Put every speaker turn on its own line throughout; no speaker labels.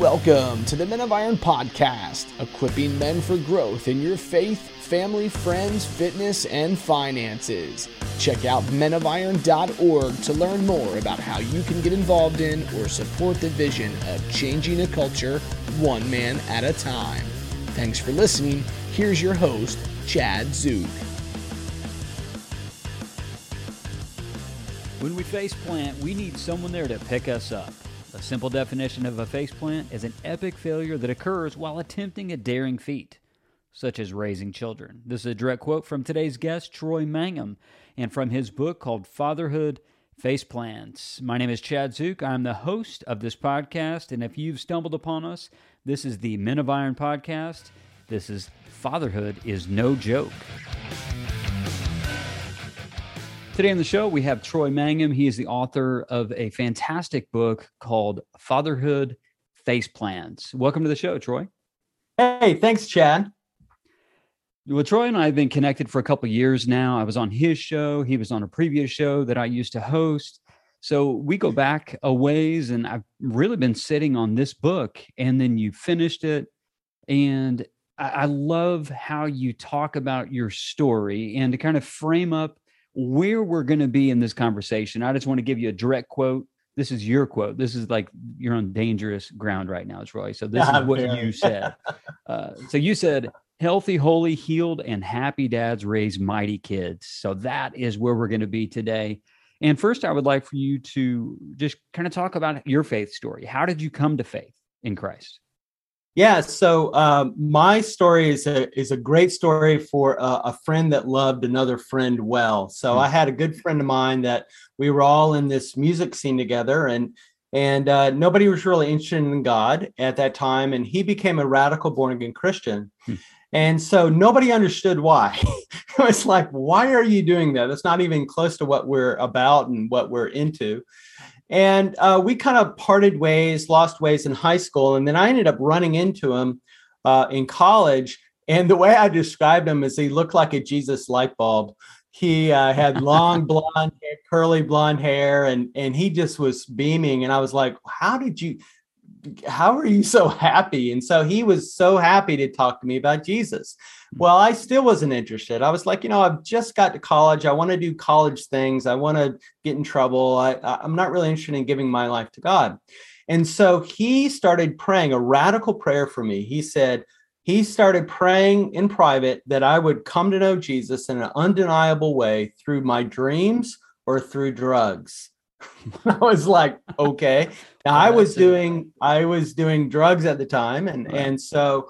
Welcome to the Men of Iron podcast, equipping men for growth in your faith, family, friends, fitness, and finances. Check out menofiron.org to learn more about how you can get involved in or support the vision of changing a culture one man at a time. Thanks for listening. Here's your host, Chad Zook.
When we face plant, we need someone there to pick us up. A simple definition of a face plant is an epic failure that occurs while attempting a daring feat, such as raising children. This is a direct quote from today's guest, Troy Mangum, and from his book called Fatherhood Face Plants. My name is Chad Zook. I'm the host of this podcast, and if you've stumbled upon us, this is the Men of Iron podcast. This is Fatherhood is No Joke. Today on the show, we have Troy Mangum. He is the author of a fantastic book called Fatherhood Face Plants. Welcome to the show, Troy.
Hey, thanks, Chad.
Well, Troy and I have been connected for a couple years now. I was on his show, he was on a previous show that I used to host. So we go back a ways, and I've really been sitting on this book, and then you finished it. And I, I love how you talk about your story and to kind of frame up where we're going to be in this conversation. I just want to give you a direct quote. This is your quote. This is like you're on dangerous ground right now, it's Troy. So this is what you said. Uh, so you said, healthy, holy, healed, and happy dads raise mighty kids. So that is where we're going to be today. And first, I would like for you to just kind of talk about your faith story. How did you come to faith in Christ?
Yeah, so um, my story is a is a great story for a, a friend that loved another friend well. So mm-hmm. I had a good friend of mine that we were all in this music scene together, and and uh, nobody was really interested in God at that time, and he became a radical born again Christian. Mm-hmm. And so nobody understood why. it was like, why are you doing that? That's not even close to what we're about and what we're into. And uh, we kind of parted ways, lost ways in high school. And then I ended up running into him uh, in college. And the way I described him is he looked like a Jesus light bulb. He uh, had long blonde hair, curly blonde hair, and and he just was beaming. And I was like, "How did you? How are you so happy?" And so he was so happy to talk to me about Jesus. Mm. Well, I still wasn't interested. I was like, you know, I've just got to college. I want to do college things. I want to get in trouble. I, I'm not really interested in giving my life to God. And so he started praying a radical prayer for me. He said, he started praying in private that I would come to know Jesus in an undeniable way through my dreams or through drugs. I was like, okay. Now I was doing I was doing drugs at the time and right. and so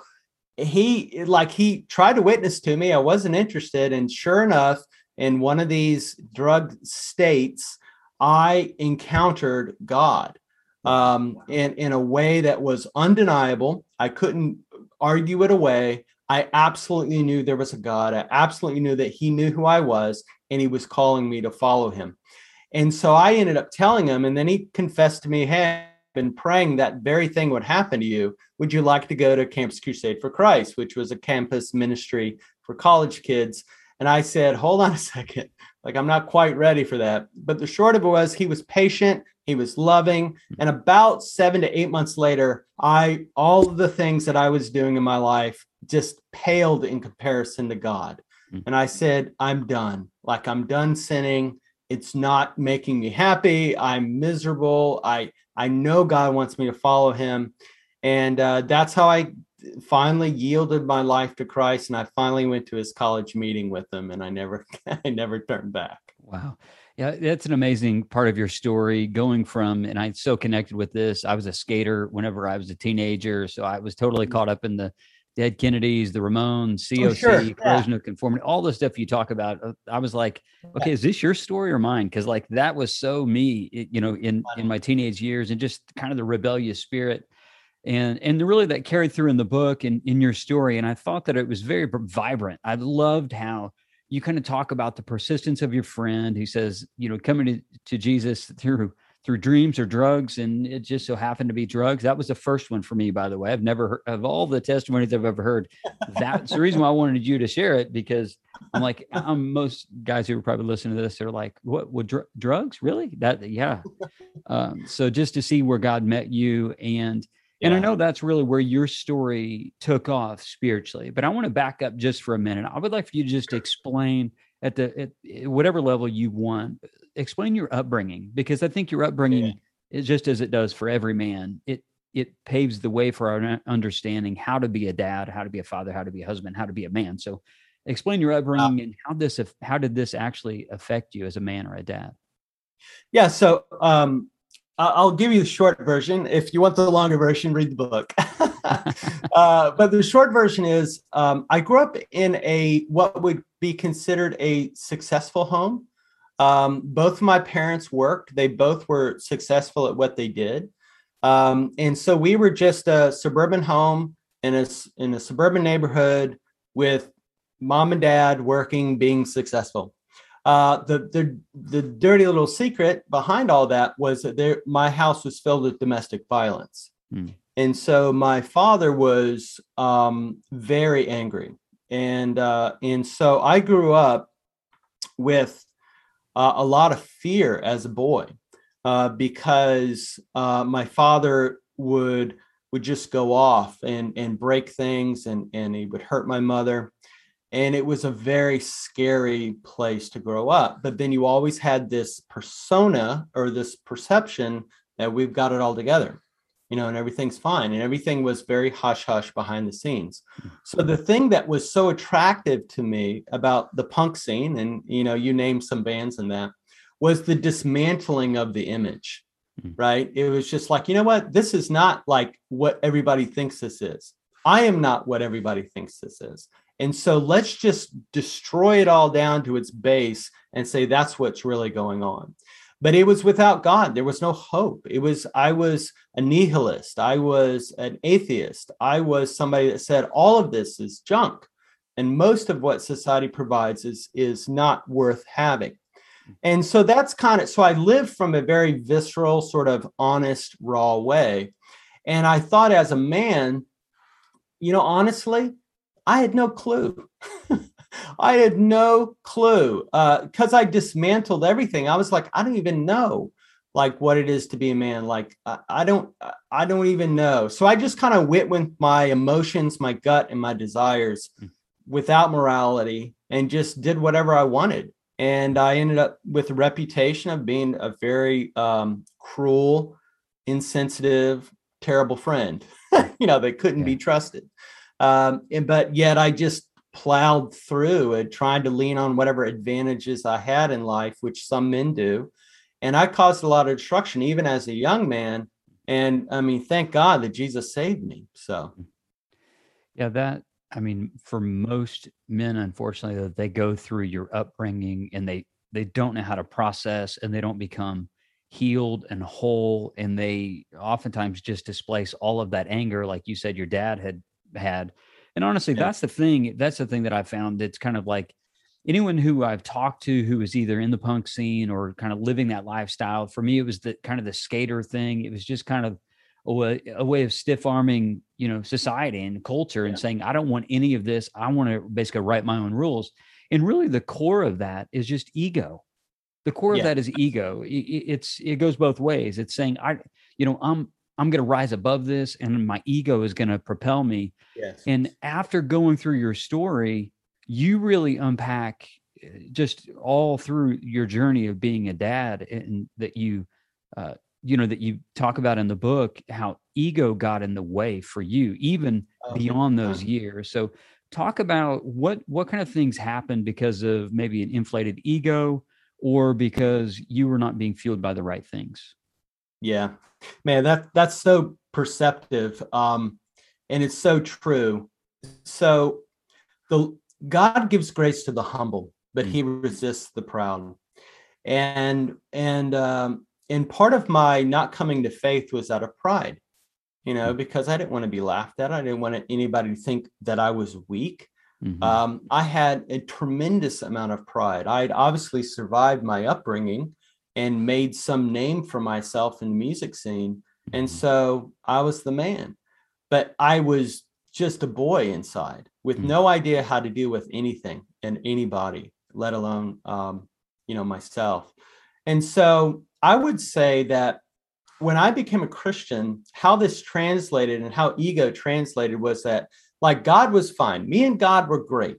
he like he tried to witness to me. I wasn't interested, and sure enough, in one of these drug states, I encountered God um, in in a way that was undeniable. I couldn't argue it away. I absolutely knew there was a God. I absolutely knew that He knew who I was, and He was calling me to follow Him. And so I ended up telling him, and then he confessed to me, "Hey, I've been praying that very thing would happen to you, would you like to go to Campus Crusade for Christ, which was a campus ministry for college kids? And I said, hold on a second. Like, I'm not quite ready for that. But the short of it was, he was patient, he was loving. And about seven to eight months later, I, all of the things that I was doing in my life just paled in comparison to God. Mm. And I said, I'm done. Like, I'm done sinning. It's not making me happy. I'm miserable. I, I know God wants me to follow him. And uh, that's how I finally yielded my life to Christ. And I finally went to his college meeting with him and I never, I never turned back.
Wow. Yeah, that's an amazing part of your story going from, and I'm so connected with this. I was a skater whenever I was a teenager. So I was totally mm-hmm. caught up in the Dead Kennedys, the Ramones, COC, oh, sure. corrosion yeah. of conformity, all the stuff you talk about. Uh, I was like, okay, is this your story or mine? Because like that was so me, you know, in in my teenage years, and just kind of the rebellious spirit, and and really that carried through in the book and in your story. And I thought that it was very vibrant. I loved how you kind of talk about the persistence of your friend who says, you know, coming to, to Jesus through through dreams or drugs and it just so happened to be drugs that was the first one for me by the way i've never heard of all the testimonies i've ever heard that's the reason why i wanted you to share it because i'm like i'm most guys who are probably listening to this are like what would dr- drugs really that yeah um, so just to see where god met you and And yeah. I know that's really where your story took off spiritually, but I want to back up just for a minute. I would like for you to just explain at the at eh, whatever level you want, explain your upbringing because I think your upbringing yeah. is just as it does for every man. It it paves the way for our understanding how to be a dad, how to be a father, how to be a husband, how to be a man. So explain your upbringing uh, and how this how did this actually affect you as a man or a dad?
Yeah, so um I'll give you the short version. If you want the longer version, read the book. uh, but the short version is um, I grew up in a what would be considered a successful home. Um, both my parents worked, they both were successful at what they did. Um, and so we were just a suburban home in a, in a suburban neighborhood with mom and dad working, being successful. Uh, the the the dirty little secret behind all that was that there, my house was filled with domestic violence, mm. and so my father was um, very angry, and uh, and so I grew up with uh, a lot of fear as a boy uh, because uh, my father would would just go off and and break things, and and he would hurt my mother and it was a very scary place to grow up but then you always had this persona or this perception that we've got it all together you know and everything's fine and everything was very hush hush behind the scenes. So the thing that was so attractive to me about the punk scene and you know you named some bands in that was the dismantling of the image hmm. right? It was just like you know what? This is not like what everybody thinks this is. I am not what everybody thinks this is and so let's just destroy it all down to its base and say that's what's really going on. But it was without God. There was no hope. It was, I was a nihilist. I was an atheist. I was somebody that said all of this is junk. And most of what society provides is, is not worth having. And so that's kind of, so I lived from a very visceral, sort of honest, raw way. And I thought as a man, you know, honestly, I had no clue. I had no clue because uh, I dismantled everything. I was like, I don't even know like what it is to be a man. Like I, I don't, I don't even know. So I just kind of went with my emotions, my gut, and my desires mm. without morality, and just did whatever I wanted. And I ended up with a reputation of being a very um, cruel, insensitive, terrible friend. you know, they couldn't yeah. be trusted. Um, and, but yet I just plowed through and tried to lean on whatever advantages I had in life, which some men do. And I caused a lot of destruction, even as a young man. And I mean, thank God that Jesus saved me. So,
yeah, that, I mean, for most men, unfortunately, that they go through your upbringing and they, they don't know how to process and they don't become healed and whole and they oftentimes just displace all of that anger like you said your dad had had. And honestly, yeah. that's the thing. That's the thing that I found that's kind of like anyone who I've talked to who is either in the punk scene or kind of living that lifestyle. For me, it was the kind of the skater thing. It was just kind of a way, a way of stiff arming, you know, society and culture and saying, I don't want any of this. I want to basically write my own rules. And really, the core of that is just ego. The core yeah. of that is ego. It's it goes both ways. It's saying I, you know, I'm I'm going to rise above this and my ego is going to propel me. Yes. And after going through your story, you really unpack eh, just all through your journey of being a dad and that you uh, you know that you talk about in the book how ego got in the way for you even oh, beyond those years so talk about what what kind of things happened because of maybe an inflated ego or because you were not being fueled by the right things
yeah man that that's so perceptive um and it's so true so the god gives grace to the humble but he mm. resists the proud and and um and part of my not coming to faith was out of pride you know mm. because i didn't want to be laughed at i didn't want anybody to think that i was weak mm-hmm. um, i had a tremendous amount of pride i'd obviously survived my upbringing and made some name for myself in the music scene. And mm-hmm. so I was the man. But I was just a boy inside with mm-hmm. no idea how to deal with anything and anybody, let alone um, you know, myself. And so I would say that when I became a Christian, how this translated and how ego translated was that like God was fine. Me and God were great.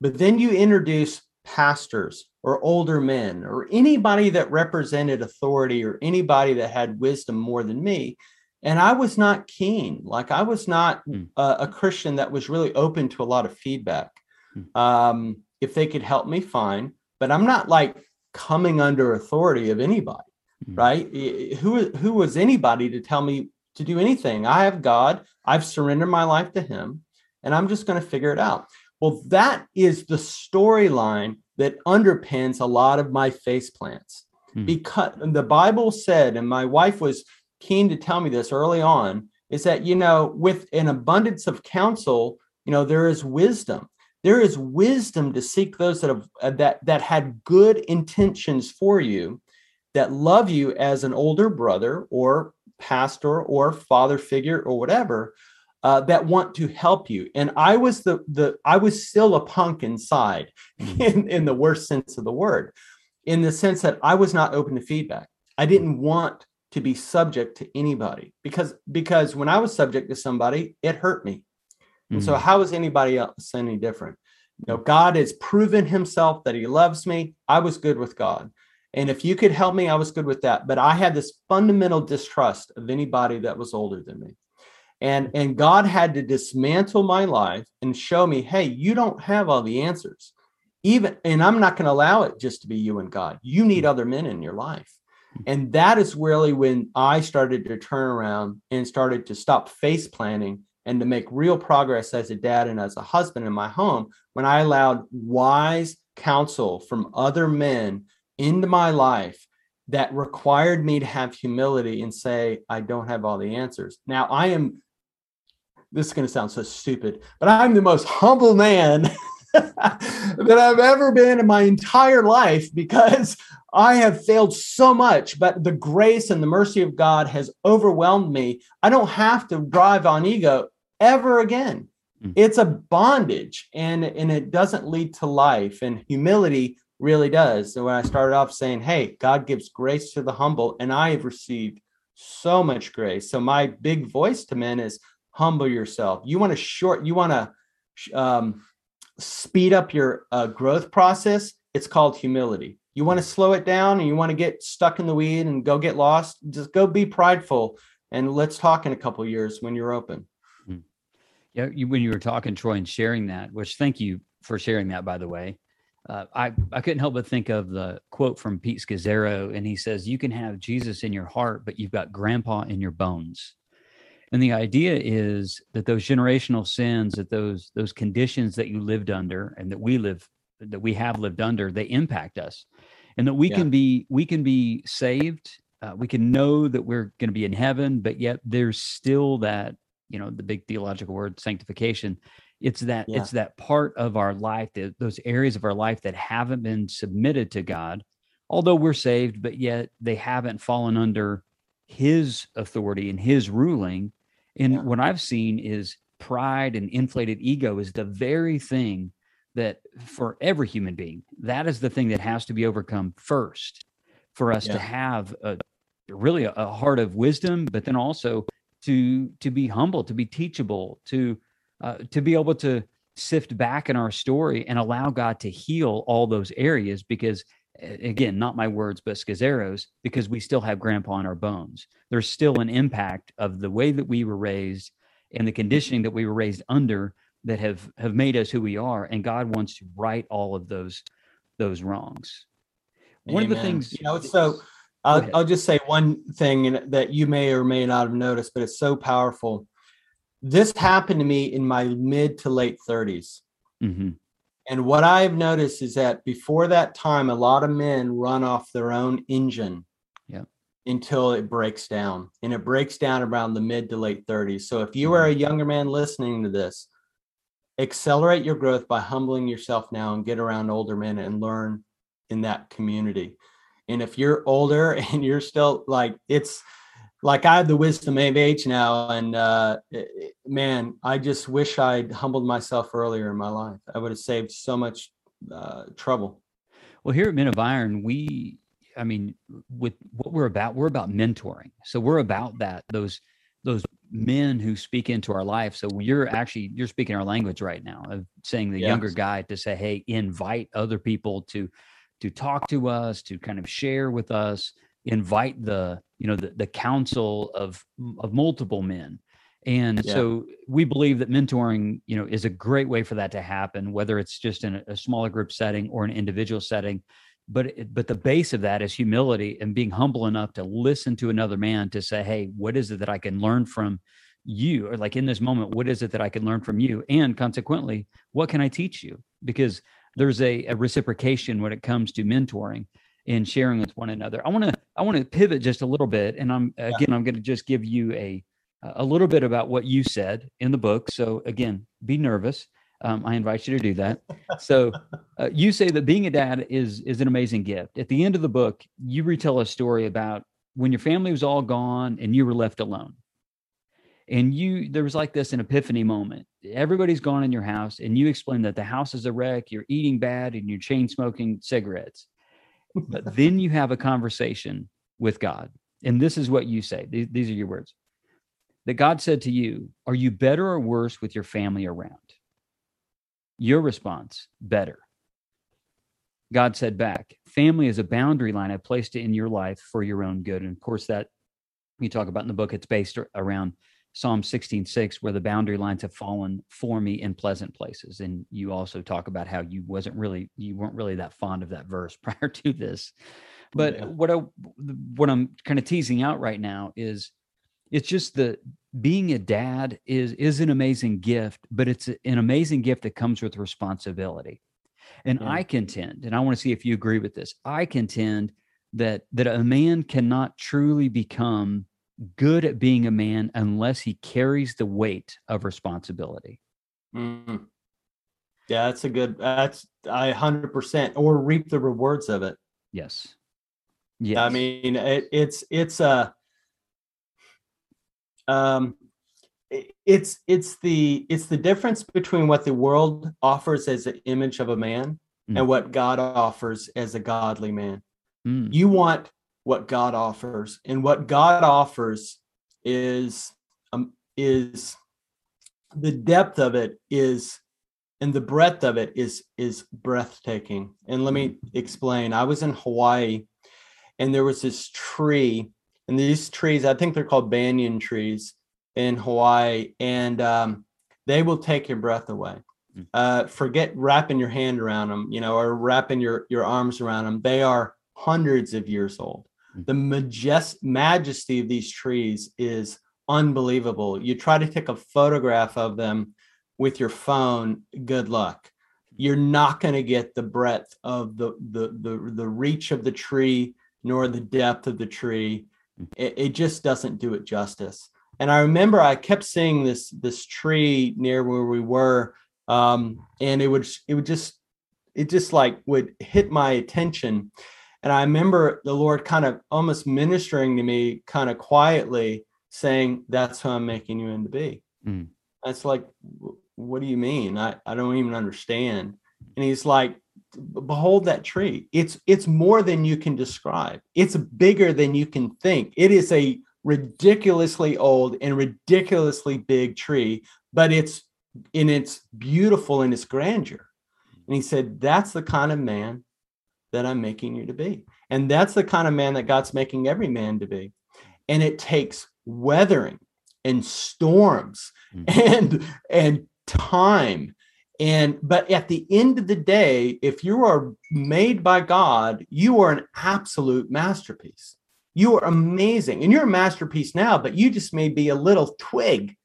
But then you introduce pastors or older men or anybody that represented authority or anybody that had wisdom more than me. And I was not keen. Like I was not mm. a, a, Christian that was really open to a lot of feedback. Mm. Um, if they could help me, fine. But I'm not like coming under authority of anybody, mm. right? Who who was anybody to tell me to do anything? I have God. I've surrendered my life to Him, and I'm just going to figure it out. Well, that is the storyline that underpins a lot of my face plants. Hmm. Because the Bible said, and my wife was keen to tell me this early on, is that, you know, with an abundance of counsel, you know, there is wisdom. There is wisdom to seek those that have uh, that that had good intentions for you, that love you as an older brother or pastor or father figure or whatever, uh, that want to help you. And I was the the I was still a punk inside, in, in the worst sense of the word, in the sense that I was not open to feedback. I didn't want to be subject to anybody because because when I was subject to somebody, it hurt me. And mm-hmm. so how is anybody else any different? You know, God has proven himself that he loves me. I was good with God. And if you could help me, I was good with that. But I had this fundamental distrust of anybody that was older than me and and god had to dismantle my life and show me hey you don't have all the answers. Even and i'm not going to allow it just to be you and god. You need other men in your life. And that is really when i started to turn around and started to stop face planning and to make real progress as a dad and as a husband in my home when i allowed wise counsel from other men into my life that required me to have humility and say, I don't have all the answers. Now, I am this is going to sound so stupid, but I'm the most humble man that I've ever been in my entire life because I have failed so much, but the grace and the mercy of God has overwhelmed me. I don't have to drive on ego ever again. Mm. It's a bondage and, and it doesn't lead to life. And humility really does. So when I started off saying, Hey, God gives grace to the humble, and I have received so much grace. So my big voice to men is humble yourself. You want to short, you want to um, speed up your uh, growth process. It's called humility. You want to slow it down and you want to get stuck in the weed and go get lost. Just go be prideful and let's talk in a couple years when you're open. Hmm.
Yeah, you, when you were talking, Troy, and sharing that, which thank you for sharing that, by the way. Uh, I, I couldn't help but think of the quote from Pete Scazzero, and he says, You can have Jesus in your heart, but you've got grandpa in your bones. And the idea is that those generational sins, that those those conditions that you lived under and that we live that we have lived under, they impact us. And that we yeah. can be we can be saved. Uh, we can know that we're going to be in heaven, but yet there's still that, you know, the big theological word sanctification. It's that yeah. it's that part of our life, that those areas of our life that haven't been submitted to God, although we're saved, but yet they haven't fallen under his authority and his ruling and yeah. what I've seen is pride and inflated ego is the very thing that for every human being, that is the thing that has to be overcome first for us yeah. to have a really a, heart of wisdom, but then also to to be humble, to be teachable, to uh, to be able to sift back in our story and allow God to heal all those areas because again, not my words, but Scazzero's, because we still have grandpa in our bones. There's still an impact of the way that we were raised and the conditioning that we were raised under that have have made us who we are. And God wants to right all of those those wrongs.
One Amen. of the things, you know, so I'll, I'll just say one thing that you may or may not have noticed, but it's so powerful. This happened to me in my mid to late 30s. Mm-hmm. And what I've noticed is that before that time, a lot of men run off their own engine
yeah.
until it breaks down. And it breaks down around the mid to late 30s. So if you are a mm-hmm. younger man listening to this, accelerate your growth by humbling yourself now and get around older men and learn in that community. And if you're older and you're still like, it's, like I have the wisdom of age now, and uh, man, I just wish I'd humbled myself earlier in my life. I would have saved so much uh, trouble.
Well, here at Men of Iron, we I mean, with what we're about, we're about mentoring. So we're about that, those, those men who speak into our life. So you're actually, you're speaking our language right now of saying the yes. younger guy to say, Hey, invite other people to, to talk to us, to kind of share with us, invite the, you know, the, the counsel of, of multiple men. And yeah. so we believe that mentoring, you know, is a great way for that to happen, whether it's just in a, a smaller group setting or an individual setting. But it, but the base of that is humility and being humble enough to listen to another man to say hey what is it that i can learn from you? Or like in this moment what is it that i can learn from you? And consequently what can i teach you? Because there's a, a reciprocation when it comes to mentoring and sharing with one another i want to i want to pivot just a little bit and i'm again i'm going to just give you a a little bit about what you said in the book so again be nervous um, I invite you to do that. So uh, you say that being a dad is is an amazing gift. At the end of the book, you retell a story about when your family was all gone and you were left alone. And you there was like this an epiphany moment. Everybody's gone in your house, and you explain that the house is a wreck. You're eating bad, and you're chain smoking cigarettes. But then you have a conversation with God, and this is what you say. These, these are your words. That God said to you, "Are you better or worse with your family around?" Your response, better. God said back, family is a boundary line. I placed it in your life for your own good. And of course, that we talk about in the book, it's based around Psalm 16, 6, where the boundary lines have fallen for me in pleasant places. And you also talk about how you wasn't really, you weren't really that fond of that verse prior to this. But yeah. what I what I'm kind of teasing out right now is it's just the being a dad is is an amazing gift but it's an amazing gift that comes with responsibility and yeah. i contend and i want to see if you agree with this i contend that that a man cannot truly become good at being a man unless he carries the weight of responsibility
mm-hmm. yeah that's a good that's i 100% or reap the rewards of it
yes
yeah i mean it, it's it's a um, it's it's the it's the difference between what the world offers as an image of a man mm. and what God offers as a godly man. Mm. You want what God offers, and what God offers is um, is the depth of it is and the breadth of it is is breathtaking. And let me mm. explain. I was in Hawaii, and there was this tree and these trees, I think they're called banyan trees in Hawaii, and um, they will take your breath away. Hmm. Uh, forget wrapping your hand around them, you know, or wrapping your your arms around them. They are hundreds of years old. The majest majesty of these trees is unbelievable. You try to take a photograph of them with your phone, good luck. You're not going to get the breadth of the, the the the reach of the tree nor the depth of the tree it, it just doesn't do it justice. And I remember I kept seeing this this tree near where we were, um, and it would it would just it just like would hit my attention. And I remember the Lord kind of almost ministering to me, kind of quietly saying, "That's who I'm making you into be." Mm. It's like, what do you mean? I, I don't even understand. And he's like, behold that tree it's it's more than you can describe it's bigger than you can think it is a ridiculously old and ridiculously big tree but it's in its beautiful in its grandeur and he said that's the kind of man that i'm making you to be and that's the kind of man that god's making every man to be and it takes weathering and storms mm-hmm. and and time and but at the end of the day, if you are made by God, you are an absolute masterpiece. You are amazing. And you're a masterpiece now, but you just may be a little twig,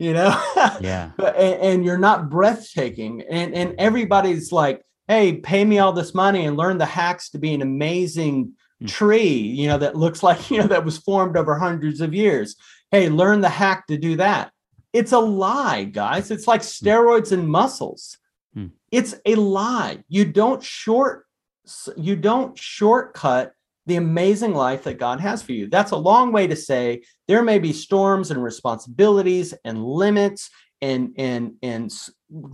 you know?
Yeah.
and, and you're not breathtaking. And and everybody's like, hey, pay me all this money and learn the hacks to be an amazing hmm. tree, you know, that looks like, you know, that was formed over hundreds of years. Hey, learn the hack to do that. It's a lie, guys. It's like hmm. steroids and muscles. Hmm. It's a lie. You don't short you don't shortcut the amazing life that God has for you. That's a long way to say there may be storms and responsibilities and limits and and and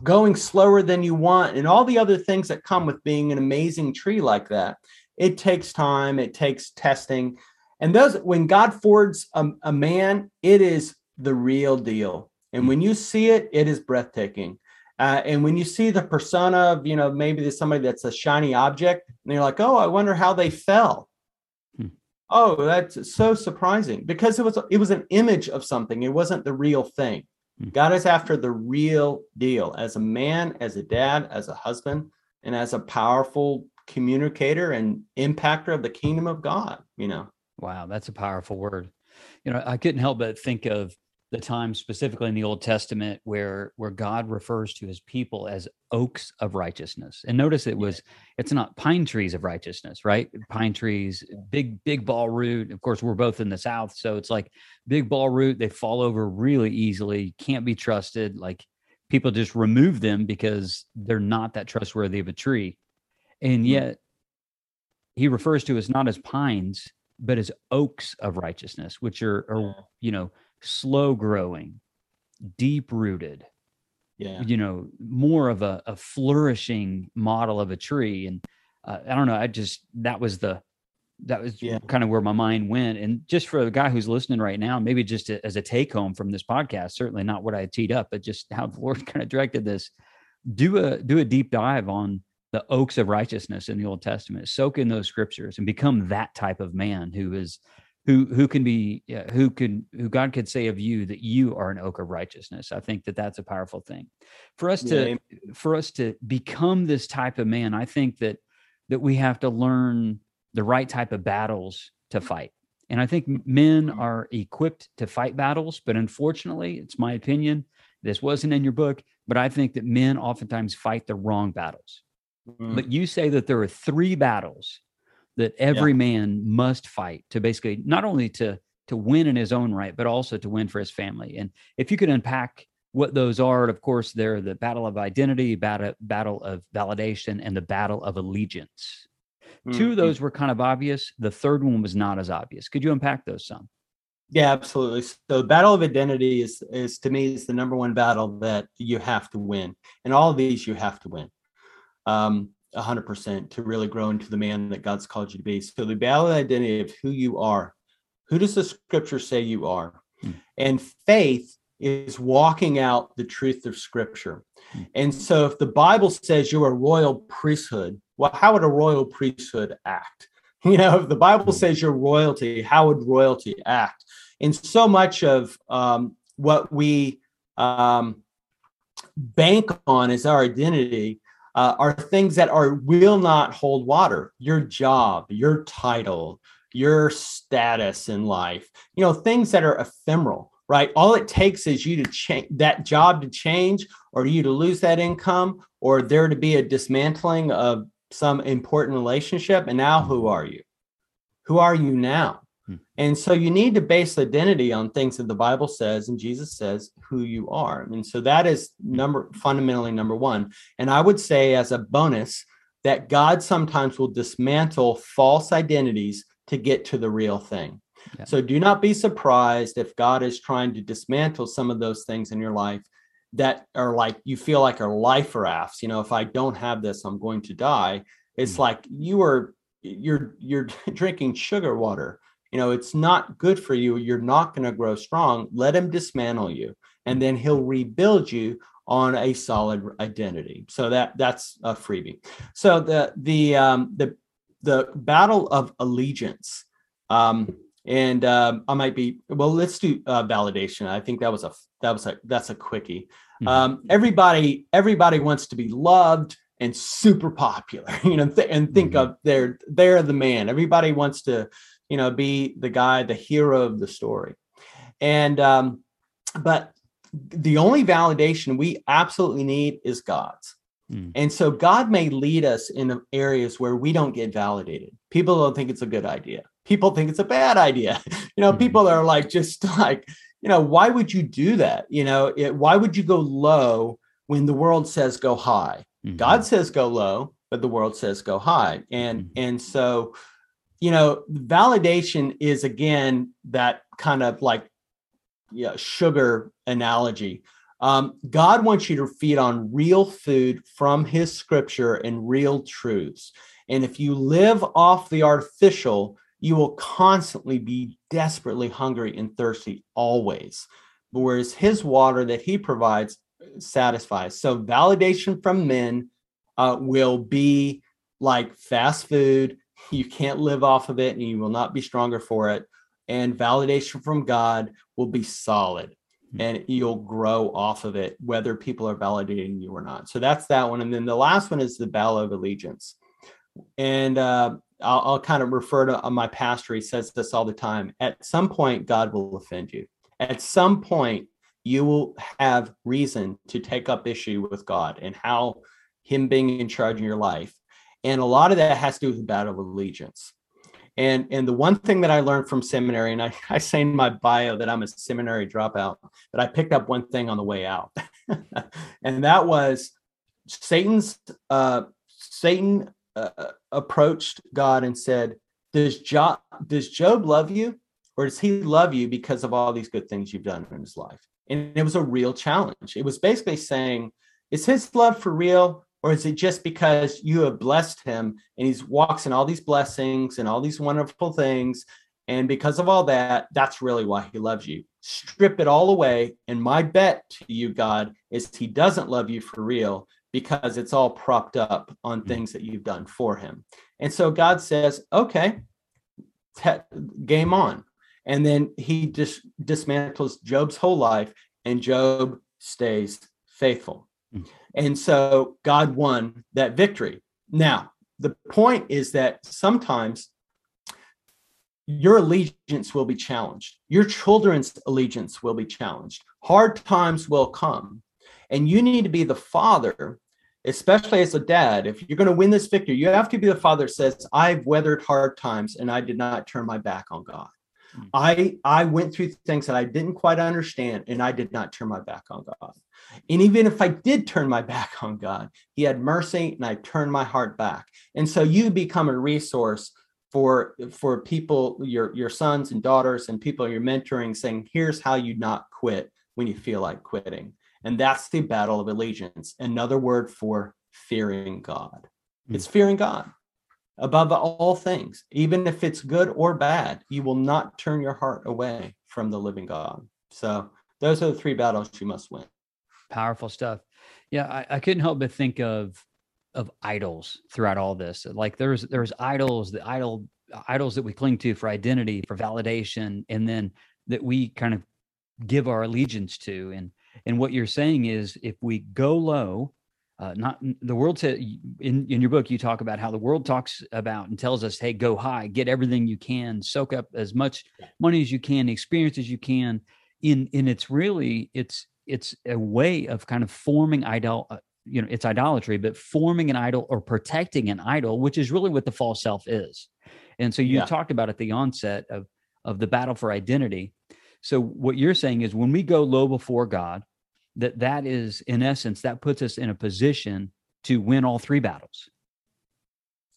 going slower than you want and all the other things that come with being an amazing tree like that. it takes time, it takes testing. And those, when God fords a, a man, it is the real deal. And when you see it, it is breathtaking. Uh, and when you see the persona of, you know, maybe there's somebody that's a shiny object, and you're like, oh, I wonder how they fell. Hmm. Oh, that's so surprising because it was it was an image of something. It wasn't the real thing. Hmm. God is after the real deal as a man, as a dad, as a husband, and as a powerful communicator and impactor of the kingdom of God, you know.
Wow, that's a powerful word. You know, I couldn't help but think of the time specifically in the Old Testament where where God refers to his people as oaks of righteousness. And notice it was it's not pine trees of righteousness, right? Pine trees, big big ball root. Of course, we're both in the south, so it's like big ball root, they fall over really easily, can't be trusted. Like people just remove them because they're not that trustworthy of a tree. And mm-hmm. yet he refers to us not as pines, but as oaks of righteousness, which are, are you know, slow growing, deep rooted.
Yeah.
You know, more of a, a flourishing model of a tree. And uh, I don't know, I just, that was the, that was yeah. kind of where my mind went. And just for the guy who's listening right now, maybe just a, as a take home from this podcast, certainly not what I teed up, but just how the Lord kind of directed this. Do a do a deep dive on the oaks of righteousness in the Old Testament. Soak in those scriptures and become that type of man who is who who can be who can who God could say of you that you are an oak of righteousness. I think that that's a powerful thing for us to yeah. for us to become this type of man. I think that that we have to learn the right type of battles to fight. And I think men mm-hmm. are equipped to fight battles, but unfortunately, it's my opinion. This wasn't in your book, but I think that men oftentimes fight the wrong battles. Mm. But you say that there are three battles that every yeah. man must fight to basically not only to to win in his own right, but also to win for his family. And if you could unpack what those are, of course, they're the battle of identity, battle, battle of validation, and the battle of allegiance. Mm-hmm. Two of mm-hmm. those were kind of obvious. The third one was not as obvious. Could you unpack those some?
Yeah, absolutely. So battle of identity is is to me is the number one battle that you have to win. And all of these you have to win. Um, 100% to really grow into the man that God's called you to be. So the of identity of who you are. Who does the scripture say you are? Hmm. And faith is walking out the truth of scripture. Hmm. And so if the Bible says you're a royal priesthood, well, how would a royal priesthood act? You know, if the Bible hmm. says you're royalty, how would royalty act? And so much of um, what we um, bank on as our identity uh, are things that are will not hold water. Your job, your title, your status in life, you know, things that are ephemeral, right? All it takes is you to change that job to change, or you to lose that income, or there to be a dismantling of some important relationship. And now, who are you? Who are you now? Hmm. And so you need to base identity on things that the Bible says and Jesus says who you are. And so that is number fundamentally number one. And I would say as a bonus that God sometimes will dismantle false identities to get to the real thing. Yeah. So do not be surprised if God is trying to dismantle some of those things in your life that are like you feel like are life rafts. You know, if I don't have this, I'm going to die. It's mm-hmm. like you are you're you're drinking sugar water you know it's not good for you you're not going to grow strong let him dismantle you and then he'll rebuild you on a solid identity. So that that's a freebie. So the the um the the battle of allegiance um and um, i might be well let's do uh, validation. I think that was a that was a that's a quickie. Mm-hmm. um everybody everybody wants to be loved and super popular you know th- and think mm-hmm. of they're they're the man. Everybody wants to you know, be the guy, the hero of the story. And, um, but the only validation we absolutely need is God's. Mm. And so God may lead us in areas where we don't get validated. People don't think it's a good idea. People think it's a bad idea. You know, mm. people are like, just like, you know, why would you do that? You know, it, why would you go low when the world says go high? Mm-hmm. God says go low, but the world says go high. And, mm-hmm. and so, you know, validation is again that kind of like sugar analogy. Um, God wants you to feed on real food from his scripture and real truths. And if you live off the artificial, you will constantly be desperately hungry and thirsty always. Whereas his water that he provides satisfies. So validation from men uh, will be like fast food. You can't live off of it and you will not be stronger for it. And validation from God will be solid hmm. and you'll grow off of it, whether people are validating you or not. So that's that one. And then the last one is the battle of allegiance. And uh, I'll, I'll kind of refer to uh, my pastor. He says this all the time. At some point, God will offend you. At some point, you will have reason to take up issue with God and how Him being in charge in your life. And a lot of that has to do with the battle of allegiance. And, and the one thing that I learned from seminary, and I, I say in my bio that I'm a seminary dropout, but I picked up one thing on the way out. and that was Satan's uh, Satan uh, approached God and said, "Does Job does Job love you, or does he love you because of all these good things you've done in his life?" And it was a real challenge. It was basically saying, "Is his love for real, or is it just because you have blessed him and he's walks in all these blessings and all these wonderful things?" And because of all that, that's really why he loves you. Strip it all away. And my bet to you, God, is he doesn't love you for real because it's all propped up on mm. things that you've done for him. And so God says, okay, te- game on. And then he just dismantles Job's whole life, and Job stays faithful. Mm. And so God won that victory. Now, the point is that sometimes your allegiance will be challenged, your children's allegiance will be challenged. Hard times will come. And you need to be the father, especially as a dad. If you're going to win this victory, you have to be the father that says, I've weathered hard times and I did not turn my back on God. Mm-hmm. I I went through things that I didn't quite understand and I did not turn my back on God. And even if I did turn my back on God, he had mercy and I turned my heart back. And so you become a resource for for people your your sons and daughters and people you're mentoring saying here's how you not quit when you feel like quitting and that's the battle of allegiance. Another word for fearing God. Mm. It's fearing God above all things. Even if it's good or bad, you will not turn your heart away from the living God. So those are the three battles you must win.
Powerful stuff. Yeah, I, I couldn't help but think of of idols throughout all this. Like there's there's idols, the idol idols that we cling to for identity, for validation, and then that we kind of give our allegiance to. And and what you're saying is if we go low, uh, not the world said in, in your book, you talk about how the world talks about and tells us, hey, go high, get everything you can, soak up as much money as you can, experience as you can. In in it's really it's it's a way of kind of forming idol, uh, you know, it's idolatry, but forming an idol or protecting an idol, which is really what the false self is. And so you yeah. talked about at the onset of of the battle for identity. So what you're saying is when we go low before God, that that is in essence that puts us in a position to win all three battles.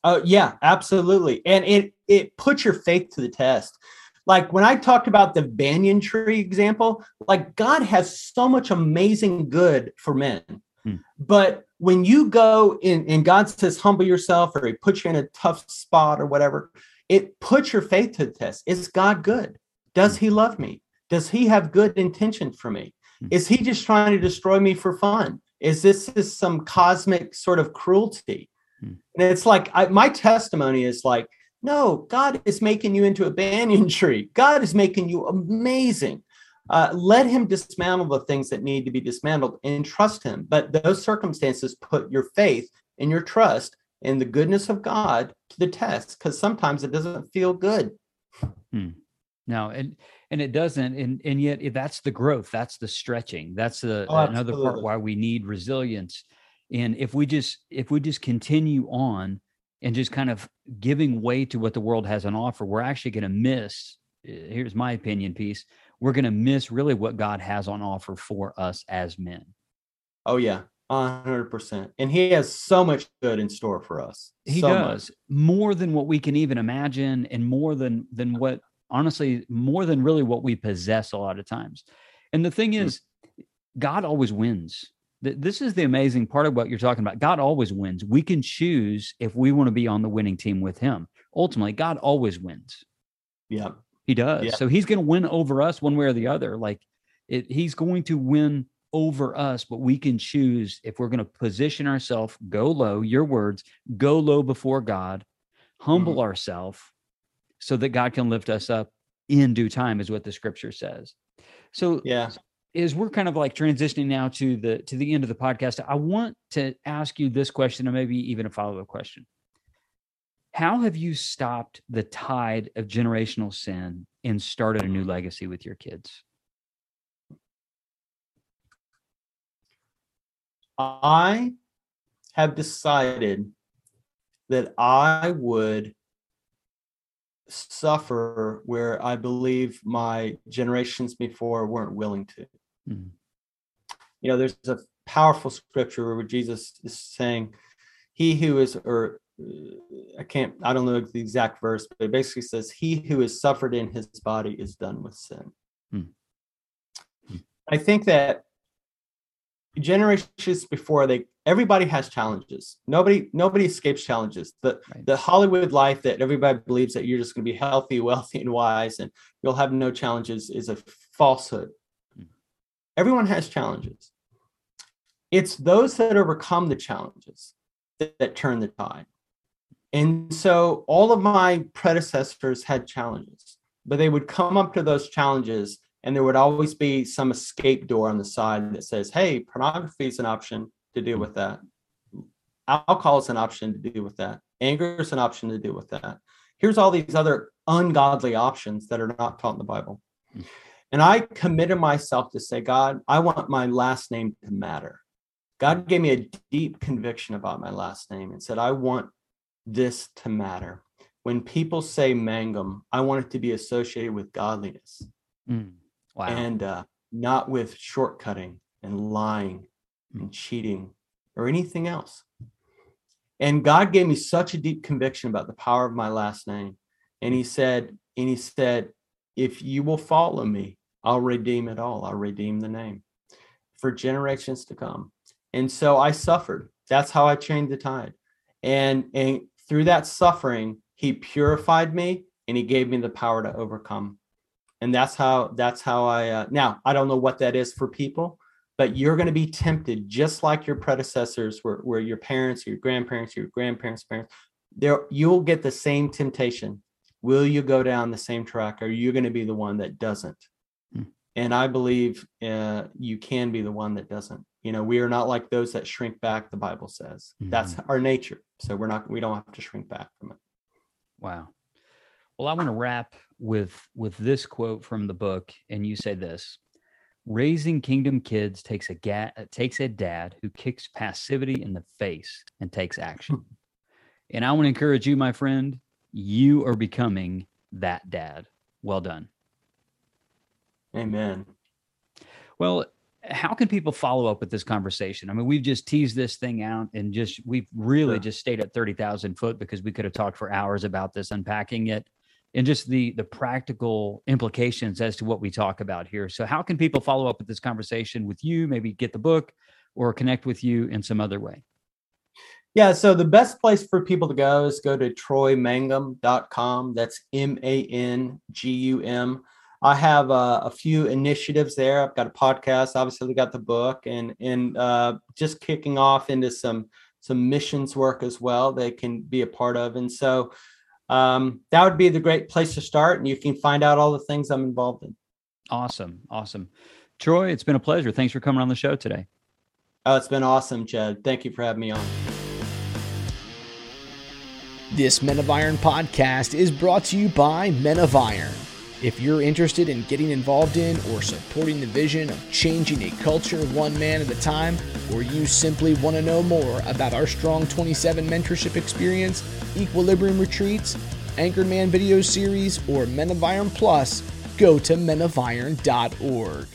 Oh yeah, absolutely. And it it puts your faith to the test. Like when I talked about the banyan tree example, like God has so much amazing good for men. Hmm. But when you go in and God says humble yourself or he puts you in a tough spot or whatever, it puts your faith to the test. Is God good? Does hmm. he love me? Does he have good intention for me? Hmm. Is he just trying to destroy me for fun? Is this is some cosmic sort of cruelty? Hmm. And it's like I, my testimony is like, no, God is making you into a banyan tree. God is making you amazing. Uh, let him dismantle the things that need to be dismantled and trust him. But those circumstances put your faith and your trust in the goodness of God to the test because sometimes it doesn't feel good.
Hmm. No, and and it doesn't and and yet that's the growth that's the stretching that's the oh, another part why we need resilience. And if we just if we just continue on and just kind of giving way to what the world has on offer we're actually going to miss eh, here's my opinion piece we're going to miss really what god has on offer for us as men.
Oh yeah 100% and he has so much good in store for us
he
so
does much. more than what we can even imagine and more than than what honestly more than really what we possess a lot of times. And the thing hmm. is, God always wins. this is the amazing part of what you're talking about. God always wins. We can choose if we want to be on the winning team with Him. Ultimately, God always wins.
Yeah,
He does.
Yeah.
So He's going to win over us one way or the other. Like it, He's going to win over us, but we can choose if we're going to position ourselves, go low, your words, go low before God, humble ourselves so that God can lift us up in due time, is what the scripture says. So
yeah.
is we're kind of like transitioning now to the to the end of the podcast. I want to ask you this question and maybe even a follow-up question. How have you stopped the tide of generational sin and started a new legacy with your kids?
I have decided that I would suffer where I believe my generations before weren't willing to.
Mhm.
You know, there's a powerful scripture where Jesus is saying, He who is, or uh, I can't, I don't know the exact verse, but it basically says, He who has suffered in his body is done with sin.
Hmm.
I think that generations before they everybody has challenges. Nobody nobody escapes challenges. The
Right.
the hollywood life that everybody believes that you're just going to be healthy wealthy and wise and you'll have no challenges is a falsehood.
Mm.
everyone has challenges. It's those that overcome the challenges that, that turn the tide. And so all of my predecessors had challenges but they would come up to those challenges and there would always be some escape door on the side that says hey pornography is an option to deal with that. Alcohol is an option to deal with that. Anger is an option to deal with that. Here's all these other ungodly options that are not taught in the bible. And i committed myself to say god i want my last name to matter. God gave me a deep conviction about my last name and said i want this to matter. When people say mangum i want it to be associated with godliness.
Mm. Wow.
and uh, not with shortcutting and lying and cheating or anything else. And God gave me such a deep conviction about the power of my last name. And he said, and he said, if you will follow me, I'll redeem it all. I'll redeem the name for generations to come. And so I suffered. That's how I changed the tide. And and through that suffering, he purified me and he gave me the power to overcome and that's how that's how i uh, now i don't know what that is for people but you're going to be tempted just like your predecessors were, were your parents your grandparents your grandparents parents there you'll get the same temptation. Will you go down the same track? Or are you going to be the one that doesn't?
Hmm.
and i believe uh, you can be the one that doesn't. You know we are not like those that shrink back the bible says. That's our nature so we're not we don't have to shrink back from it.
Wow. Well, I want to wrap with with this quote from the book, and you say this: "Raising kingdom kids takes a ga- uh, takes a dad who kicks passivity in the face and takes action." and I want to encourage you, my friend. You are becoming that dad. Well done.
amen
Well, how can people follow up with this conversation? I mean, we've just teased this thing out and just we've really just stayed at 30,000 foot because we could have talked for hours about this, unpacking it and just the the practical implications as to what we talk about here. So how can people follow up with this conversation with you, maybe get the book or connect with you in some other way?
Yeah, so the best place for people to go is go to troymangum.com. That's M A N G U M. I have uh, a few initiatives there. I've got a podcast, obviously, got the book, and and uh, just kicking off into some some missions work as well. They can be a part of, and so um, that would be the great place to start. And you can find out all the things I'm involved in.
Awesome. Awesome. Troy, it's been a pleasure. Thanks for coming on the show today.
Oh, it's been awesome, Jed. Thank you for having me on.
This Men of Iron podcast is brought to you by Men of Iron. If you're interested in getting involved in or supporting the vision of changing a culture one man at a time, or you simply want to know more about our Strong 27 mentorship experience, Equilibrium retreats, Anchored Man video series, or Men of Iron Plus, go to menofiron.org.